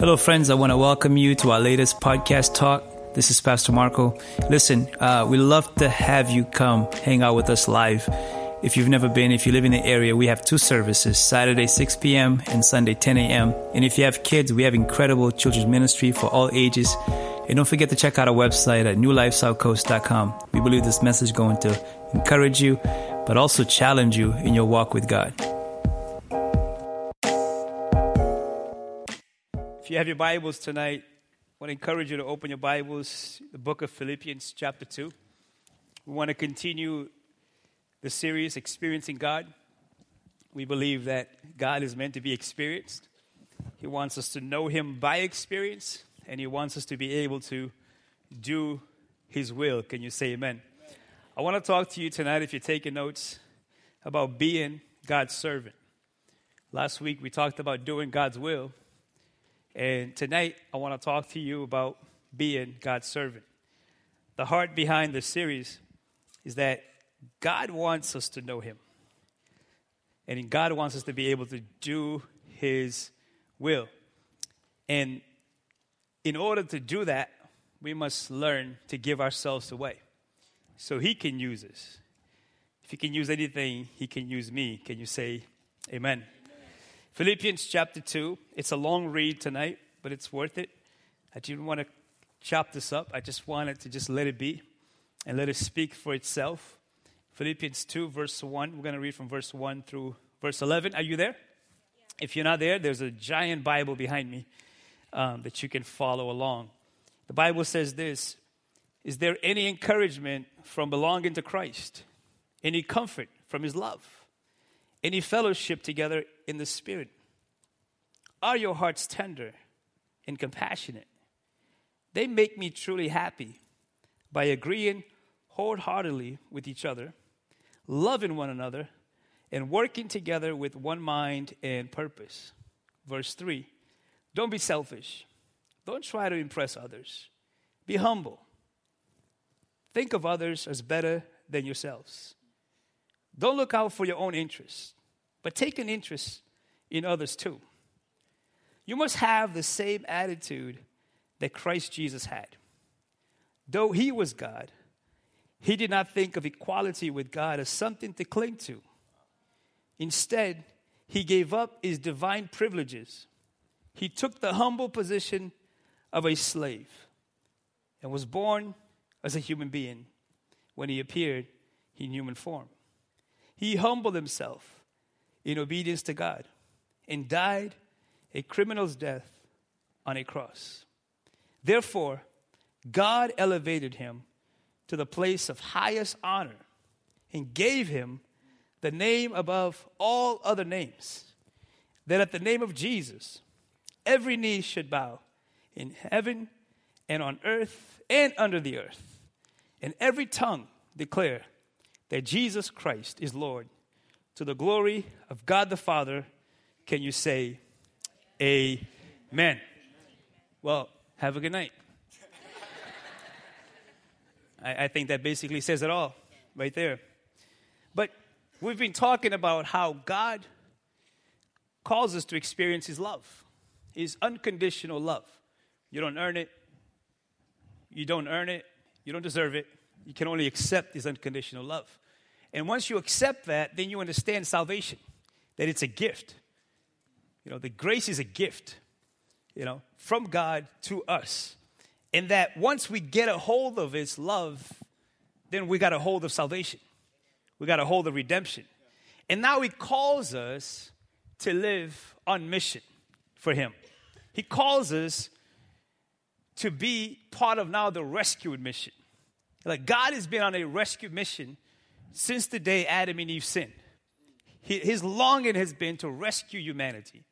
Hello, friends. I want to welcome you to our latest podcast talk. This is Pastor Marco. Listen, uh, we love to have you come hang out with us live. If you've never been, if you live in the area, we have two services Saturday 6 p.m. and Sunday 10 a.m. And if you have kids, we have incredible children's ministry for all ages. And don't forget to check out our website at newlifesouthcoast.com. We believe this message is going to encourage you, but also challenge you in your walk with God. If you have your Bibles tonight, I want to encourage you to open your Bibles, the book of Philippians, chapter 2. We want to continue the series, Experiencing God. We believe that God is meant to be experienced. He wants us to know Him by experience, and He wants us to be able to do His will. Can you say amen? amen? I want to talk to you tonight, if you're taking notes, about being God's servant. Last week we talked about doing God's will. And tonight, I want to talk to you about being God's servant. The heart behind this series is that God wants us to know Him. And God wants us to be able to do His will. And in order to do that, we must learn to give ourselves away so He can use us. If He can use anything, He can use me. Can you say amen? Philippians chapter 2. It's a long read tonight, but it's worth it. I didn't want to chop this up. I just wanted to just let it be and let it speak for itself. Philippians 2, verse 1. We're going to read from verse 1 through verse 11. Are you there? Yeah. If you're not there, there's a giant Bible behind me um, that you can follow along. The Bible says this Is there any encouragement from belonging to Christ? Any comfort from his love? Any fellowship together in the Spirit? Are your hearts tender and compassionate? They make me truly happy by agreeing wholeheartedly with each other, loving one another, and working together with one mind and purpose. Verse 3 Don't be selfish. Don't try to impress others. Be humble. Think of others as better than yourselves. Don't look out for your own interests but take an interest in others too. You must have the same attitude that Christ Jesus had. Though he was God, he did not think of equality with God as something to cling to. Instead, he gave up his divine privileges. He took the humble position of a slave and was born as a human being when he appeared in human form. He humbled himself in obedience to God and died a criminal's death on a cross. Therefore, God elevated him to the place of highest honor and gave him the name above all other names, that at the name of Jesus, every knee should bow in heaven and on earth and under the earth, and every tongue declare that Jesus Christ is Lord to the glory of God the Father, can you say amen? Well, have a good night. I, I think that basically says it all right there. But we've been talking about how God calls us to experience His love, His unconditional love. You don't earn it, you don't earn it, you don't deserve it. You can only accept His unconditional love. And once you accept that, then you understand salvation, that it's a gift. You know, the grace is a gift, you know, from God to us. And that once we get a hold of His love, then we got a hold of salvation. We got a hold of redemption. And now He calls us to live on mission for Him. He calls us to be part of now the rescue mission. Like God has been on a rescue mission since the day Adam and Eve sinned. His longing has been to rescue humanity.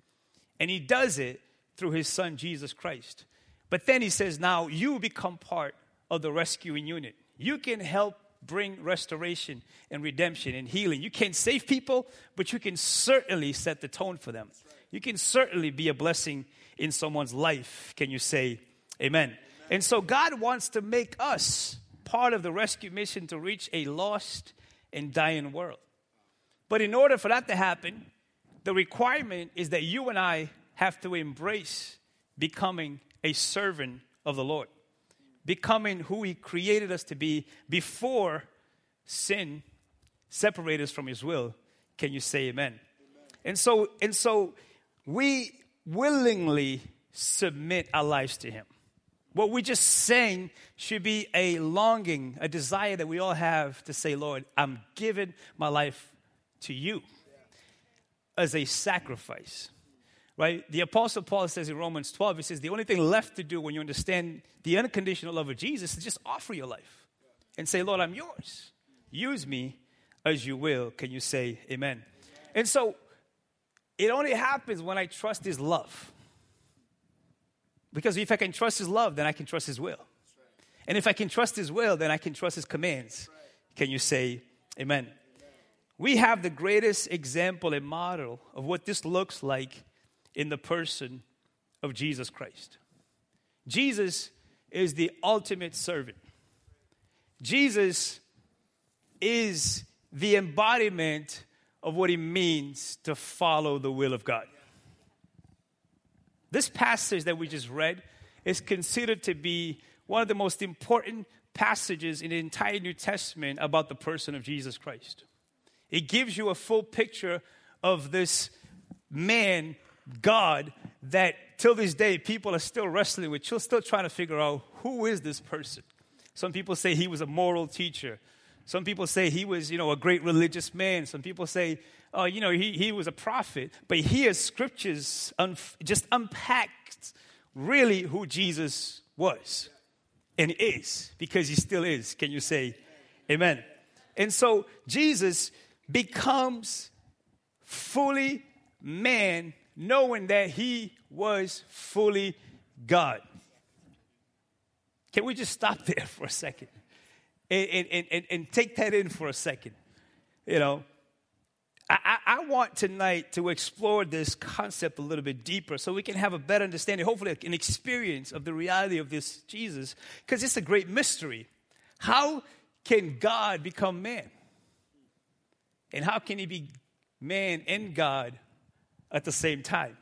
And he does it through his son, Jesus Christ. But then he says, now you become part of the rescuing unit. You can help bring restoration and redemption and healing. You can't save people, but you can certainly set the tone for them. You can certainly be a blessing in someone's life. Can you say amen? amen? And so God wants to make us part of the rescue mission to reach a lost and dying world. But in order for that to happen, the requirement is that you and I have to embrace becoming a servant of the Lord, becoming who He created us to be before sin separated us from His will. Can you say amen? amen? And so, and so we willingly submit our lives to Him. What we just sang should be a longing, a desire that we all have to say, Lord, I'm giving my life to you as a sacrifice. Right? The Apostle Paul says in Romans 12, he says, the only thing left to do when you understand the unconditional love of Jesus is just offer your life and say, Lord, I'm yours. Use me as you will. Can you say amen? And so it only happens when I trust his love. Because if I can trust his love, then I can trust his will. And if I can trust his will, then I can trust his commands. Can you say amen? We have the greatest example and model of what this looks like in the person of Jesus Christ. Jesus is the ultimate servant. Jesus is the embodiment of what it means to follow the will of God. This passage that we just read is considered to be one of the most important passages in the entire New Testament about the person of Jesus Christ. It gives you a full picture of this man, God, that till this day people are still wrestling with, still trying to figure out who is this person. Some people say he was a moral teacher. Some people say he was, you know, a great religious man. Some people say, oh, you know, he, he was a prophet. But here, scriptures un- just unpacked really who Jesus was and is, because he still is. Can you say amen? And so Jesus becomes fully man, knowing that he was fully God. Can we just stop there for a second? And, and, and, and take that in for a second. You know, I, I, want tonight to explore this concept a little bit deeper so we can have a better understanding, hopefully, an experience of the reality of this Jesus, because it's a great mystery. How can God become man? And how can he be man and God at the same time?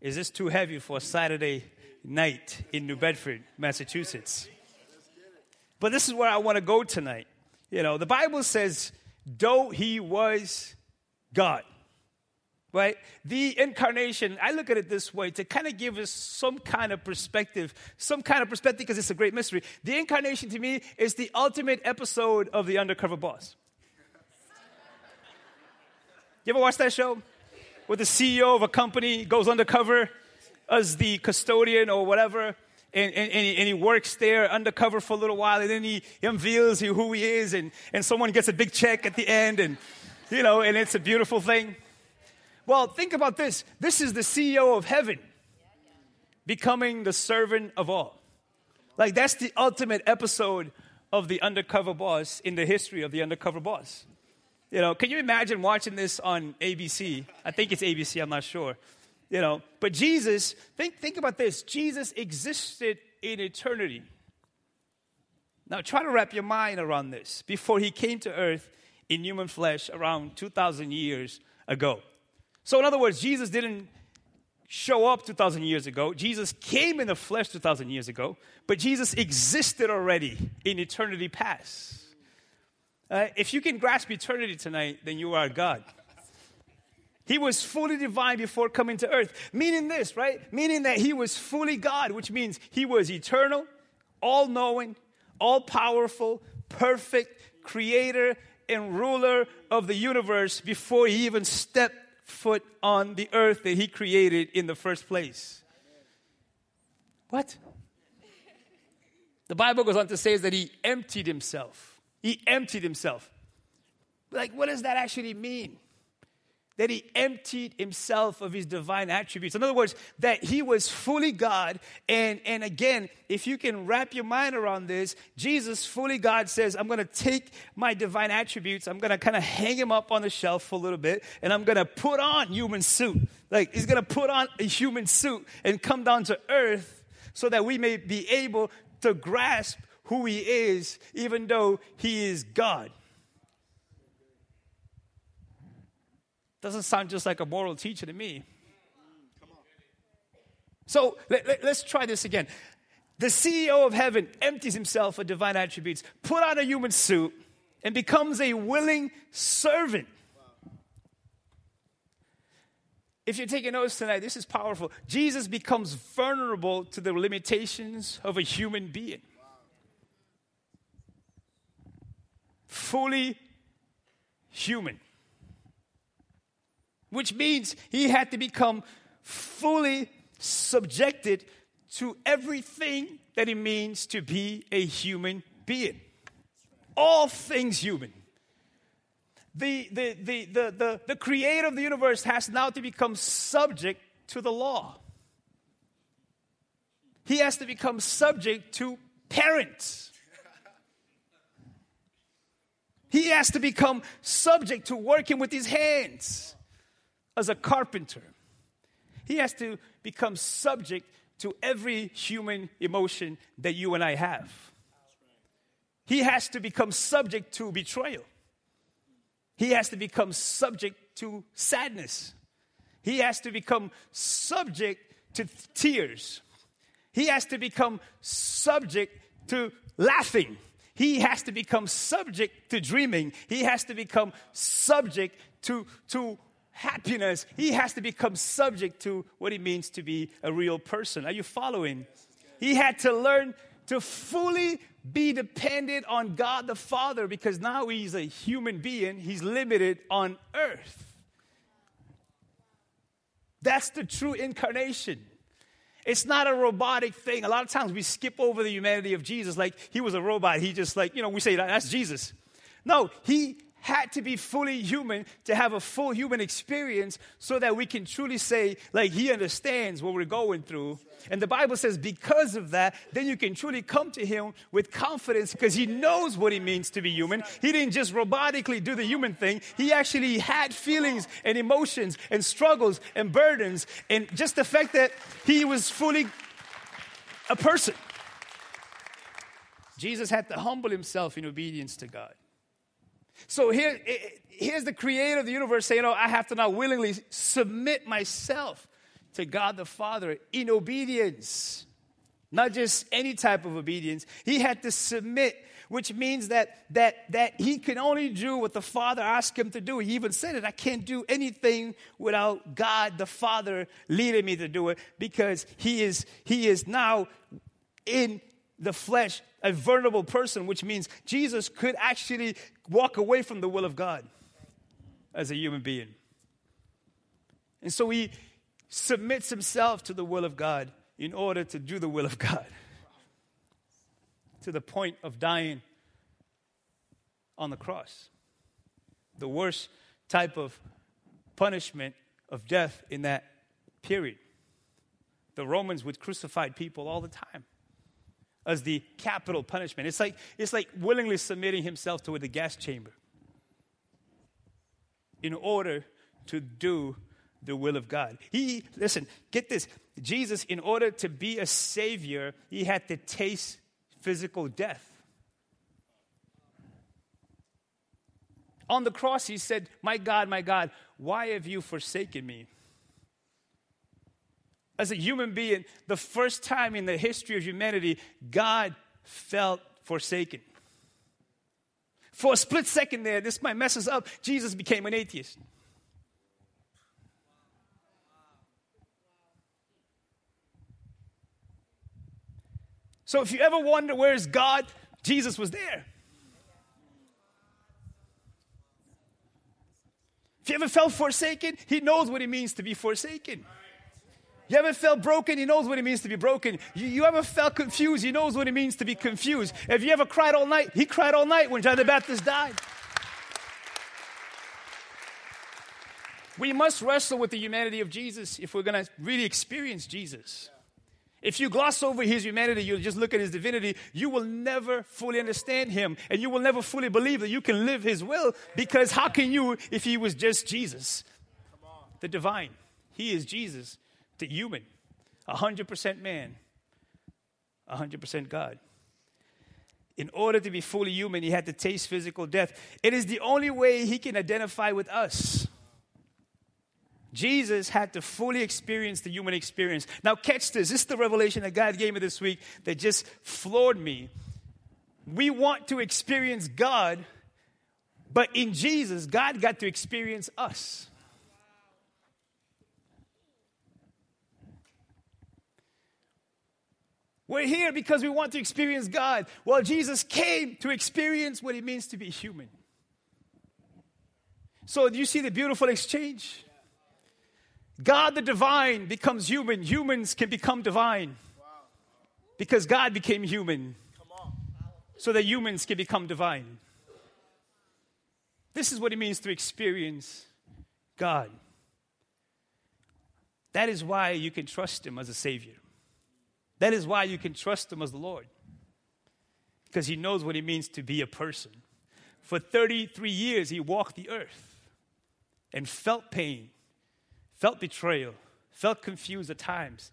Is this too heavy for a Saturday night in New Bedford, Massachusetts? But this is where I want to go tonight. You know, the Bible says, though he was God. Right? The incarnation, I look at it this way to kind of give us some kind of perspective, some kind of perspective because it's a great mystery. The incarnation to me is the ultimate episode of The Undercover Boss. You ever watch that show? Where the CEO of a company goes undercover as the custodian or whatever, and, and, and, he, works there undercover for a little while, and then he, he unveils who he is, and, and someone gets a big check at the end, and you know, and it's a beautiful thing. Well, think about this. This is the CEO of heaven becoming the servant of all. Like that's the ultimate episode of the undercover boss in the history of the undercover boss. You know, can you imagine watching this on ABC? I think it's ABC, I'm not sure you know, but Jesus, think, think about this Jesus existed in eternity. Now, try to wrap your mind around this before he came to earth in human flesh around 2,000 years ago. So, in other words, Jesus didn't show up 2,000 years ago. Jesus came in the flesh 2,000 years ago, but Jesus existed already in eternity past. Uh, if you can grasp eternity tonight, then you are God. He was fully divine before coming to earth. Meaning this, right? Meaning that he was fully God, which means he was eternal, all knowing, all powerful, perfect, creator, and ruler of the universe before he even stepped foot on the earth that he created in the first place. What? The Bible goes on to say is that he emptied himself. He emptied himself. Like, what does that actually mean? That he emptied himself of his divine attributes. In other words, that he was fully God. And, and again, if you can wrap your mind around this, Jesus, fully God, says, I'm going to take my divine attributes, I'm going to kind of hang him up on the shelf for a little bit, and I'm going to put on human suit. Like, he's going to put on a human suit and come down to earth so that we may be able to grasp who he is, even though he is God. Doesn't sound just like a moral teacher to me. So let, let, let's try this again. The CEO of heaven empties himself of divine attributes, put on a human suit, and becomes a willing servant. If you're taking notes tonight, this is powerful. Jesus becomes vulnerable to the limitations of a human being. Fully human. Which means he had to become fully subjected to everything that it means to be a human being. All things human. The, the, the, the, the, the creator of the universe has now to become subject to the law. He has to become subject to parents. He has to become subject to working with his hands as a carpenter. He has to become subject to every human emotion that you and I have. He has to become subject to betrayal. He has to become subject to sadness. He has to become subject to tears. He has to become subject to laughing. He has to become subject to dreaming. He has to become subject to, to happiness. He has to become subject to what it means to be a real person. Are you following? He had to learn to fully be dependent on God the Father because now he's a human being, he's limited on earth. That's the true incarnation. It's not a robotic thing. A lot of times we skip over the humanity of Jesus like he was a robot. He just like, you know, we say that's Jesus. No, he had to be fully human to have a full human experience so that we can truly say, like, he understands what we're going through. And the Bible says, because of that, then you can truly come to him with confidence because he knows what it means to be human. He didn't just robotically do the human thing, he actually had feelings and emotions and struggles and burdens. And just the fact that he was fully a person. Jesus had to humble himself in obedience to God. So here, here's the creator of the universe saying, Oh, I have to now willingly submit myself to God the Father in obedience. Not just any type of obedience. He had to submit, which means that, that, that he can only do what the Father asked him to do. He even said it I can't do anything without God the Father leading me to do it because he is, he is now in the flesh a vulnerable person, which means Jesus could actually walk away from the will of God as a human being. And so he submits himself to the will of God in order to do the will of God to the point of dying on the cross. The worst type of punishment of death in that period. The Romans would crucify people all the time as the capital punishment. It's like, it's like willingly submitting himself to the gas chamber in order to do the will of God. He, listen, get this. Jesus, in order to be a savior, he had to taste physical death. On the cross, he said, My God, my God, why have you forsaken me? As a human being, the first time in the history of humanity, God felt forsaken. For a split second there, this might mess us up, Jesus became an atheist. So if you ever wonder where's God, Jesus was there. If you ever felt forsaken, he knows what it means to be forsaken. You ever felt broken? He knows what it means to be broken. You, you ever felt confused? He knows what it means to be confused. Have you ever cried all night? He cried all night when John the Baptist died. We must wrestle with the humanity of Jesus if we're going to really experience Jesus. If you gloss over his humanity, you just look at his divinity, you will never fully understand him and you will never fully believe that you can live his will because how can you if he was just Jesus? The divine. He is Jesus to human, 100% man, 100% God. In order to be fully human, he had to taste physical death. It is the only way he can identify with us. Jesus had to fully experience the human experience. Now, catch this. This is the revelation that God gave me this week that just floored me. We want to experience God, but in Jesus, God got to experience us. We're here because we want to experience God. Well, Jesus came to experience what it means to be human. So, do you see the beautiful exchange? God the divine becomes human. Humans can become divine because God became human so that humans can become divine. This is what it means to experience God. That is why you can trust Him as a Savior. That is why you can trust Him as the Lord. Because He knows what it means to be a person. For 33 years, He walked the earth and felt pain, felt betrayal, felt confused at times,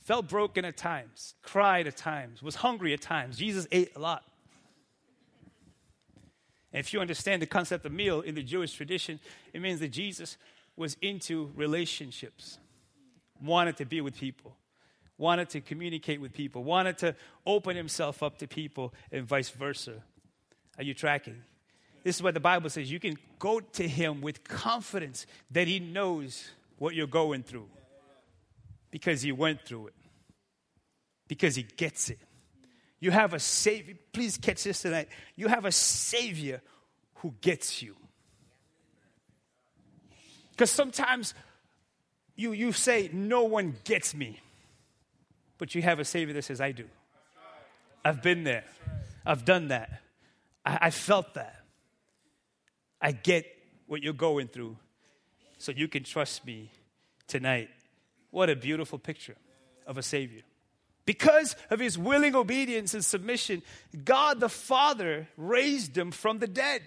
felt broken at times, cried at times, was hungry at times. Jesus ate a lot. And if you understand the concept of meal in the Jewish tradition, it means that Jesus was into relationships, wanted to be with people, wanted to communicate with people, wanted to open himself up to people, and vice versa. Are you tracking? This is what the Bible says. You can go to him with confidence that he knows what you're going through because he went through it, because he gets it. You have a Savior. Please catch this tonight. You have a Savior who gets you. Because sometimes you, you say, No one gets me. But you have a Savior that says, I do. I've been there, I've done that, I, I felt that. I get what you're going through, so you can trust me tonight. What a beautiful picture of a Savior. Because of his willing obedience and submission, God the Father raised him from the dead.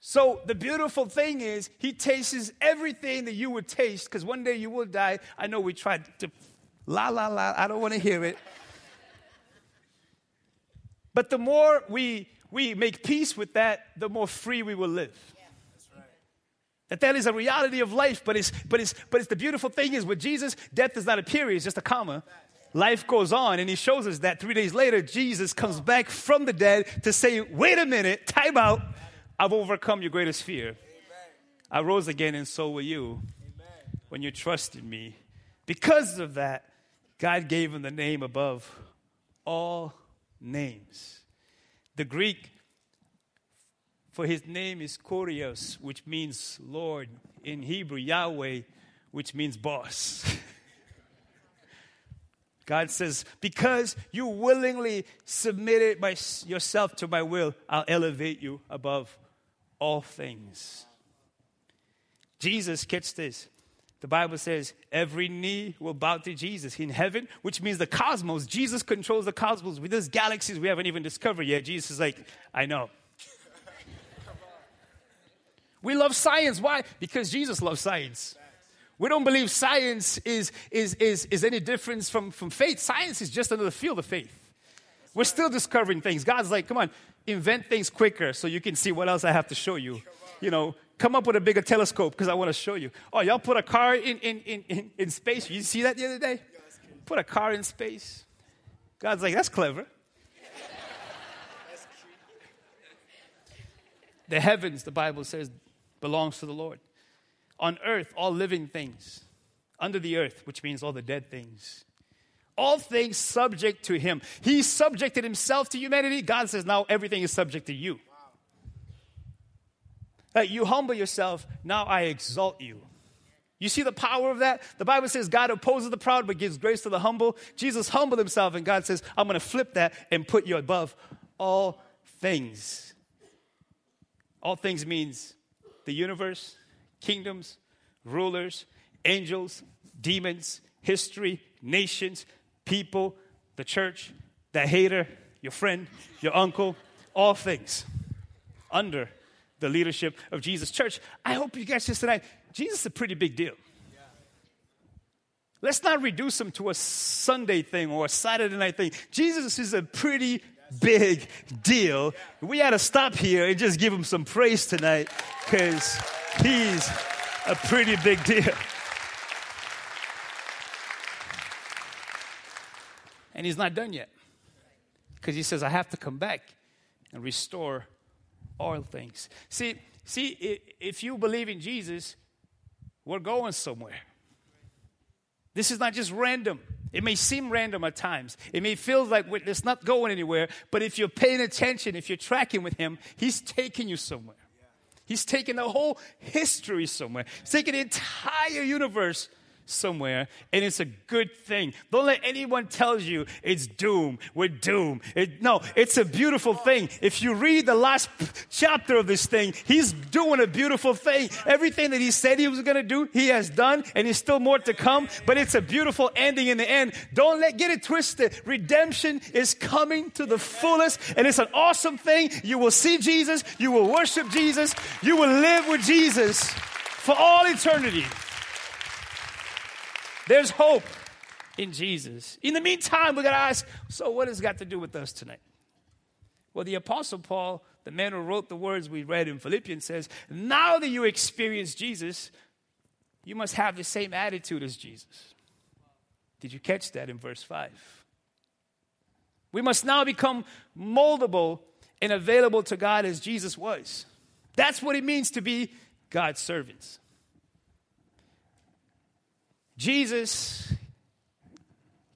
So the beautiful thing is, he tastes everything that you would taste, because one day you will die. I know we tried to la la la, I don't want to hear it. But the more we we make peace with that, the more free we will live. That that is a reality of life, but it's but it's but it's the beautiful thing is with Jesus, death is not a period, it's just a comma. Life goes on, and he shows us that three days later, Jesus comes back from the dead to say, Wait a minute, time out. I've overcome your greatest fear. I rose again, and so will you when you trusted me. Because of that, God gave him the name above all names. The Greek for his name is Kurios, which means Lord. In Hebrew, Yahweh, which means boss. God says, because you willingly submitted my, yourself to my will, I'll elevate you above all things. Jesus, catch this. The Bible says every knee will bow to Jesus in heaven, which means the cosmos. Jesus controls the cosmos. With these galaxies we haven't even discovered yet, Jesus is like, I know. we love science. Why? Because Jesus loves science. We don't believe science is, is, is, is any difference from, from faith. Science is just another field of faith. We're still discovering things. God's like, come on, invent things quicker so you can see what else I have to show you. You know, come up with a bigger telescope because I want to show you. Oh, y'all put a car in, in, in, in, in space. You see that the other day? Put a car in space. God's like, that's clever. the heavens, the Bible says, belongs to the Lord. On earth, all living things. Under the earth, which means all the dead things. All things subject to him. He subjected himself to humanity. God says, now everything is subject to you. That you humble yourself, now I exalt you. You see the power of that? The Bible says God opposes the proud but gives grace to the humble. Jesus humbled himself, and God says, I'm going to flip that and put you above all things. All things means the universe, kingdoms, rulers, angels, demons, history, nations, people, the church, the hater, your friend, your uncle, all things under the leadership of Jesus. Church, I hope you guys this tonight. Jesus is a pretty big deal. Let's not reduce him to a Sunday thing or a Saturday night thing. Jesus is a pretty big deal. We had to stop here and just give him some praise tonight because he's a pretty big deal. And he's not done yet. Because he says, I have to come back and restore all things. See, see, if you believe in Jesus, we're going somewhere. This is not just random. It may seem random at times. It may feel like it's not going anywhere, but if you're paying attention, if you're tracking with Him, He's taking you somewhere. He's taking the whole history somewhere. He's taking the entire universe somewhere, and it's a good thing. Don't let anyone tell you it's doom. We're doomed. It, no, it's a beautiful thing. If you read the last chapter of this thing, he's doing a beautiful thing. Everything that he said he was going to do, he has done, and there's still more to come. But it's a beautiful ending in the end. Don't let get it twisted. Redemption is coming to the fullest, and it's an awesome thing. You will see Jesus. You will worship Jesus. You will live with Jesus for all eternity. There's hope in Jesus. In the meantime, we got to ask so, what has got to do with us tonight? Well, the Apostle Paul, the man who wrote the words we read in Philippians, says, Now that you experience Jesus, you must have the same attitude as Jesus. Did you catch that in verse 5? We must now become moldable and available to God as Jesus was. That's what it means to be God's servants. Jesus,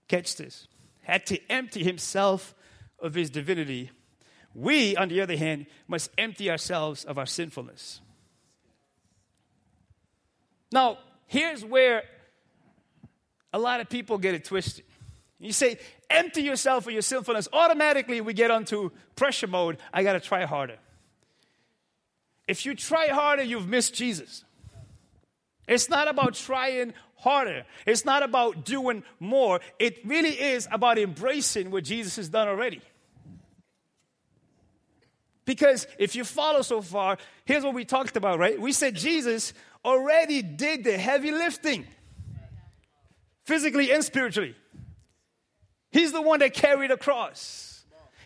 catch this, had to empty himself of his divinity. We, on the other hand, must empty ourselves of our sinfulness. Now, here's where a lot of people get it twisted. You say, empty yourself of your sinfulness. Automatically, we get onto pressure mode. I got to try harder. If you try harder, you've missed Jesus. It's not about trying harder. It's not about doing more. It really is about embracing what Jesus has done already. Because if you follow so far, here's what we talked about, right? We said Jesus already did the heavy lifting, physically and spiritually. He's the one that carried the cross.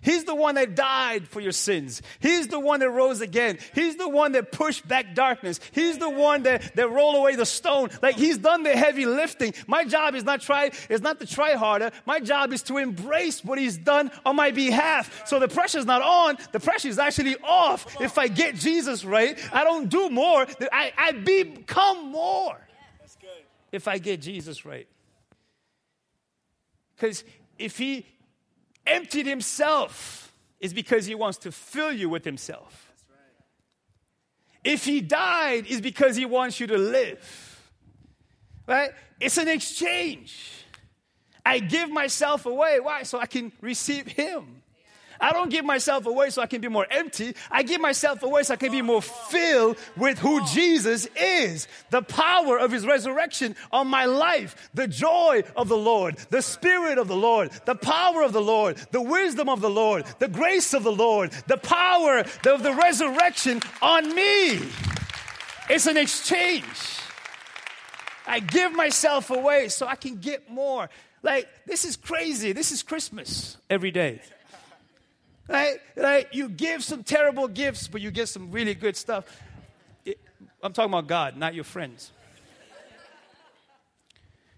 He's the one that died for your sins. He's the one that rose again. He's the one that pushed back darkness. He's the one that, that rolled away the stone. Like he's done the heavy lifting. My job is not try is not to try harder. My job is to embrace what he's done on my behalf. So the pressure's not on, the pressure is actually off. If I get Jesus right, I don't do more. I, I become more. If I get Jesus right. Because if he emptied himself is because he wants to fill you with himself. If he died is because he wants you to live. Right? It's an exchange. I give myself away. Why? So I can receive him. I don't give myself away so I can be more empty. I give myself away so I can be more filled with who Jesus is. The power of his resurrection on my life, the joy of the Lord, the spirit of the Lord, the power of the Lord, the wisdom of the Lord, the grace of the Lord, the power of the resurrection on me. It's an exchange. I give myself away so I can get more. Like, this is crazy. This is Christmas every day. Right? Right? You give some terrible gifts, but you get some really good stuff. It, I'm talking about God, not your friends.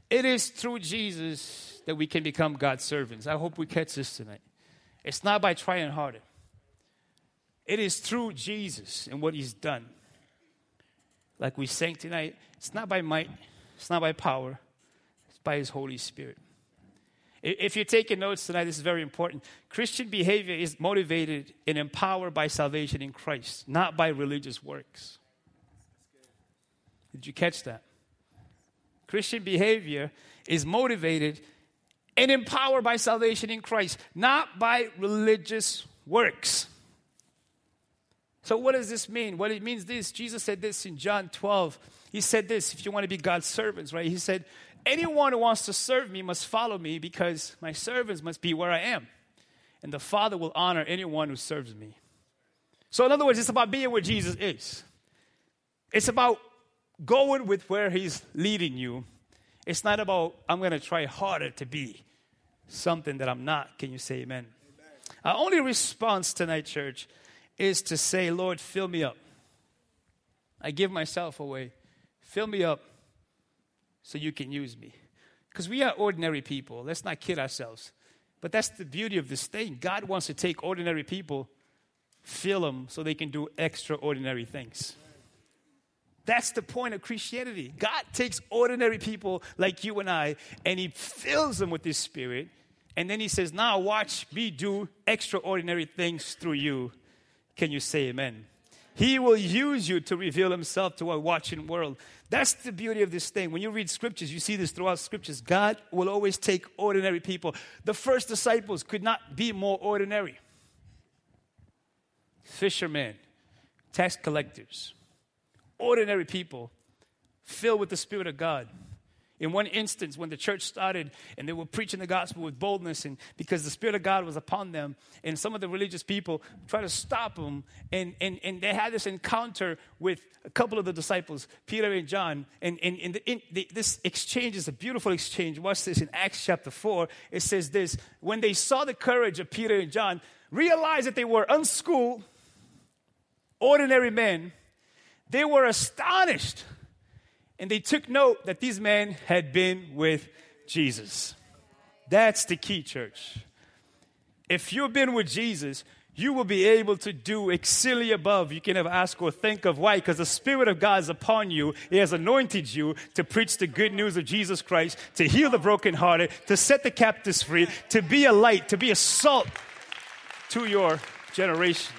It is through Jesus that we can become God's servants. I hope we catch this tonight. It's not by trying harder. It is through Jesus and what He's done. Like we sang tonight, it's not by might, it's not by power, it's by His Holy Spirit. If you're taking notes tonight, this is very important. Christian behavior is motivated and empowered by salvation in Christ, not by religious works. Did you catch that? Christian behavior is motivated and empowered by salvation in Christ, not by religious works. So, what does this mean? Well, it means this. Jesus said this in John 12. He said this if you want to be God's servants, right? He said, Anyone who wants to serve me must follow me because my servants must be where I am. And the Father will honor anyone who serves me. So, in other words, it's about being where Jesus is. It's about going with where He's leading you. It's not about, I'm going to try harder to be something that I'm not. Can you say amen? amen? Our only response tonight, church, is to say, Lord, fill me up. I give myself away. Fill me up so you can use me. Because we are ordinary people. Let's not kid ourselves. But that's the beauty of this thing. God wants to take ordinary people, fill them so they can do extraordinary things. That's the point of Christianity. God takes ordinary people like you and I and He fills them with His Spirit. And then He says, Now watch me do extraordinary things through you. Can you say amen? He will use you to reveal Himself to a watching world. That's the beauty of this thing. When you read scriptures, you see this throughout scriptures. God will always take ordinary people. The first disciples could not be more ordinary fishermen, tax collectors, ordinary people filled with the Spirit of God. In one instance, when the church started and they were preaching the gospel with boldness, and because the Spirit of God was upon them, and some of the religious people tried to stop them, and, and, and they had this encounter with a couple of the disciples, Peter and John. And, and, and the, the, this exchange is a beautiful exchange. Watch this in Acts chapter 4. It says this When they saw the courage of Peter and John, realized that they were unschooled, ordinary men, they were astonished and they took note that these men had been with Jesus. That's the key, church. If you've been with Jesus, you will be able to do exceedingly above you can ever ask or think of. Why? Because the Spirit of God is upon you. He has anointed you to preach the good news of Jesus Christ, to heal the brokenhearted, to set the captives free, to be a light, to be a salt to your generation.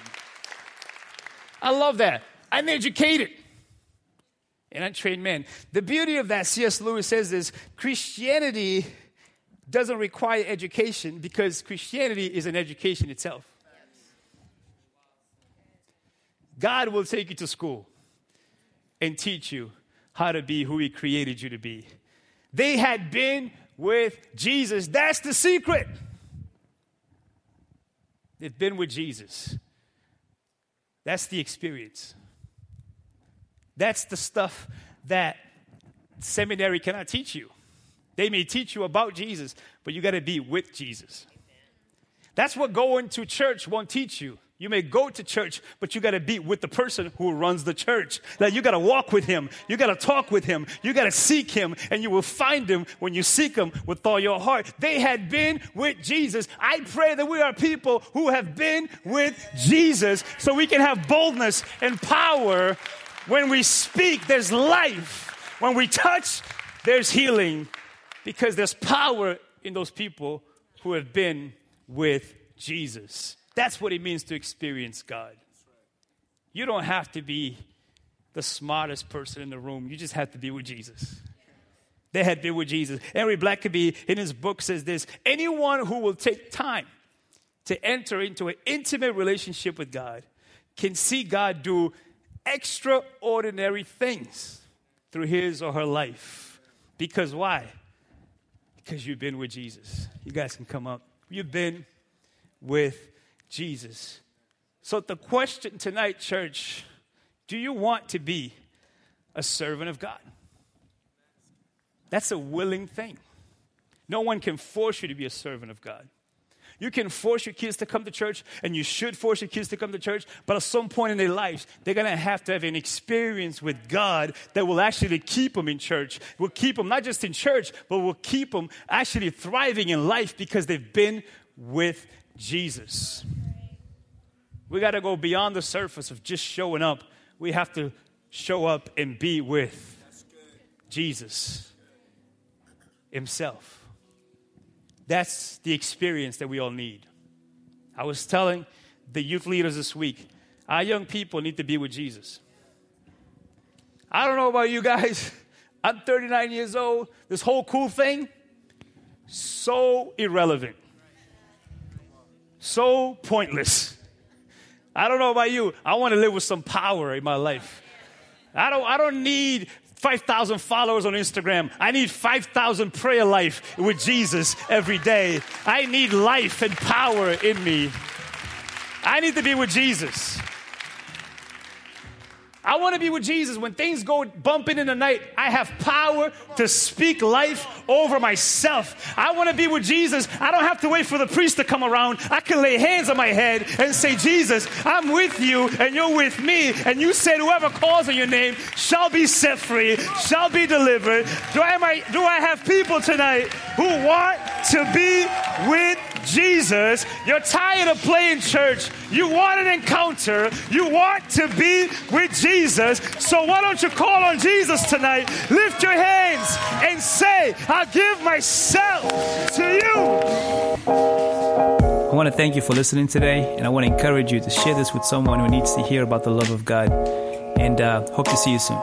I love that. I'm educated and untrained men. The beauty of that, C.S. Lewis says, is Christianity doesn't require education because Christianity is an education itself. God will take you to school and teach you how to be who He created you to be. They had been with Jesus. That's the secret. They've been with Jesus. That's the experience. That's the stuff that seminary cannot teach you. They may teach you about Jesus, but you got to be with Jesus. That's what going to church won't teach you. You may go to church, but you got to be with the person who runs the church. That you got to walk with him. You got to talk with him. You got to seek him, and you will find him when you seek him with all your heart. They had been with Jesus. I pray that we are people who have been with Jesus so we can have boldness and power when we speak, there's life. When we touch, there's healing because there's power in those people who have been with Jesus. That's what it means to experience God. You don't have to be the smartest person in the room, you just have to be with Jesus. They had been with Jesus. Henry Blackaby in his book says this anyone who will take time to enter into an intimate relationship with God can see God do extraordinary things through his or her life. Because why? Because you've been with Jesus. You guys can come up. You've been with Jesus. So, the question tonight, church do you want to be a servant of God? That's a willing thing. No one can force you to be a servant of God. You can force your kids to come to church, and you should force your kids to come to church, but at some point in their lives, they're gonna have to have an experience with God that will actually keep them in church. Will keep them not just in church, but will keep them actually thriving in life because they've been with Jesus. We gotta go beyond the surface of just showing up. We have to show up and be with Jesus Himself. That's the experience that we all need. I was telling the youth leaders this week, our young people need to be with Jesus. I don't know about you guys. I'm 39 years old. This whole cool thing, so irrelevant, so pointless. I don't know about you. I want to live with some power in my life. I don't, I don't need 5,000 followers on Instagram. I need 5,000 prayer life with Jesus every day. I need life and power in me. I need to be with Jesus. I want to be with Jesus when things go bumping in the night. I have power to speak life over myself. I want to be with Jesus. I don't have to wait for the priest to come around. I can lay hands on my head and say, Jesus, I'm with you and you're with me. And you said, whoever calls on your name shall be set free, shall be delivered. Do I, do I have people tonight who want to be with Jesus. You're tired of playing church. You want an encounter. You want to be with Jesus. So why don't you call on Jesus tonight? Lift your hands and say, I give myself to you. I want to thank you for listening today, and I want to encourage you to share this with someone who needs to hear about the love of God. And uh, hope to see you soon.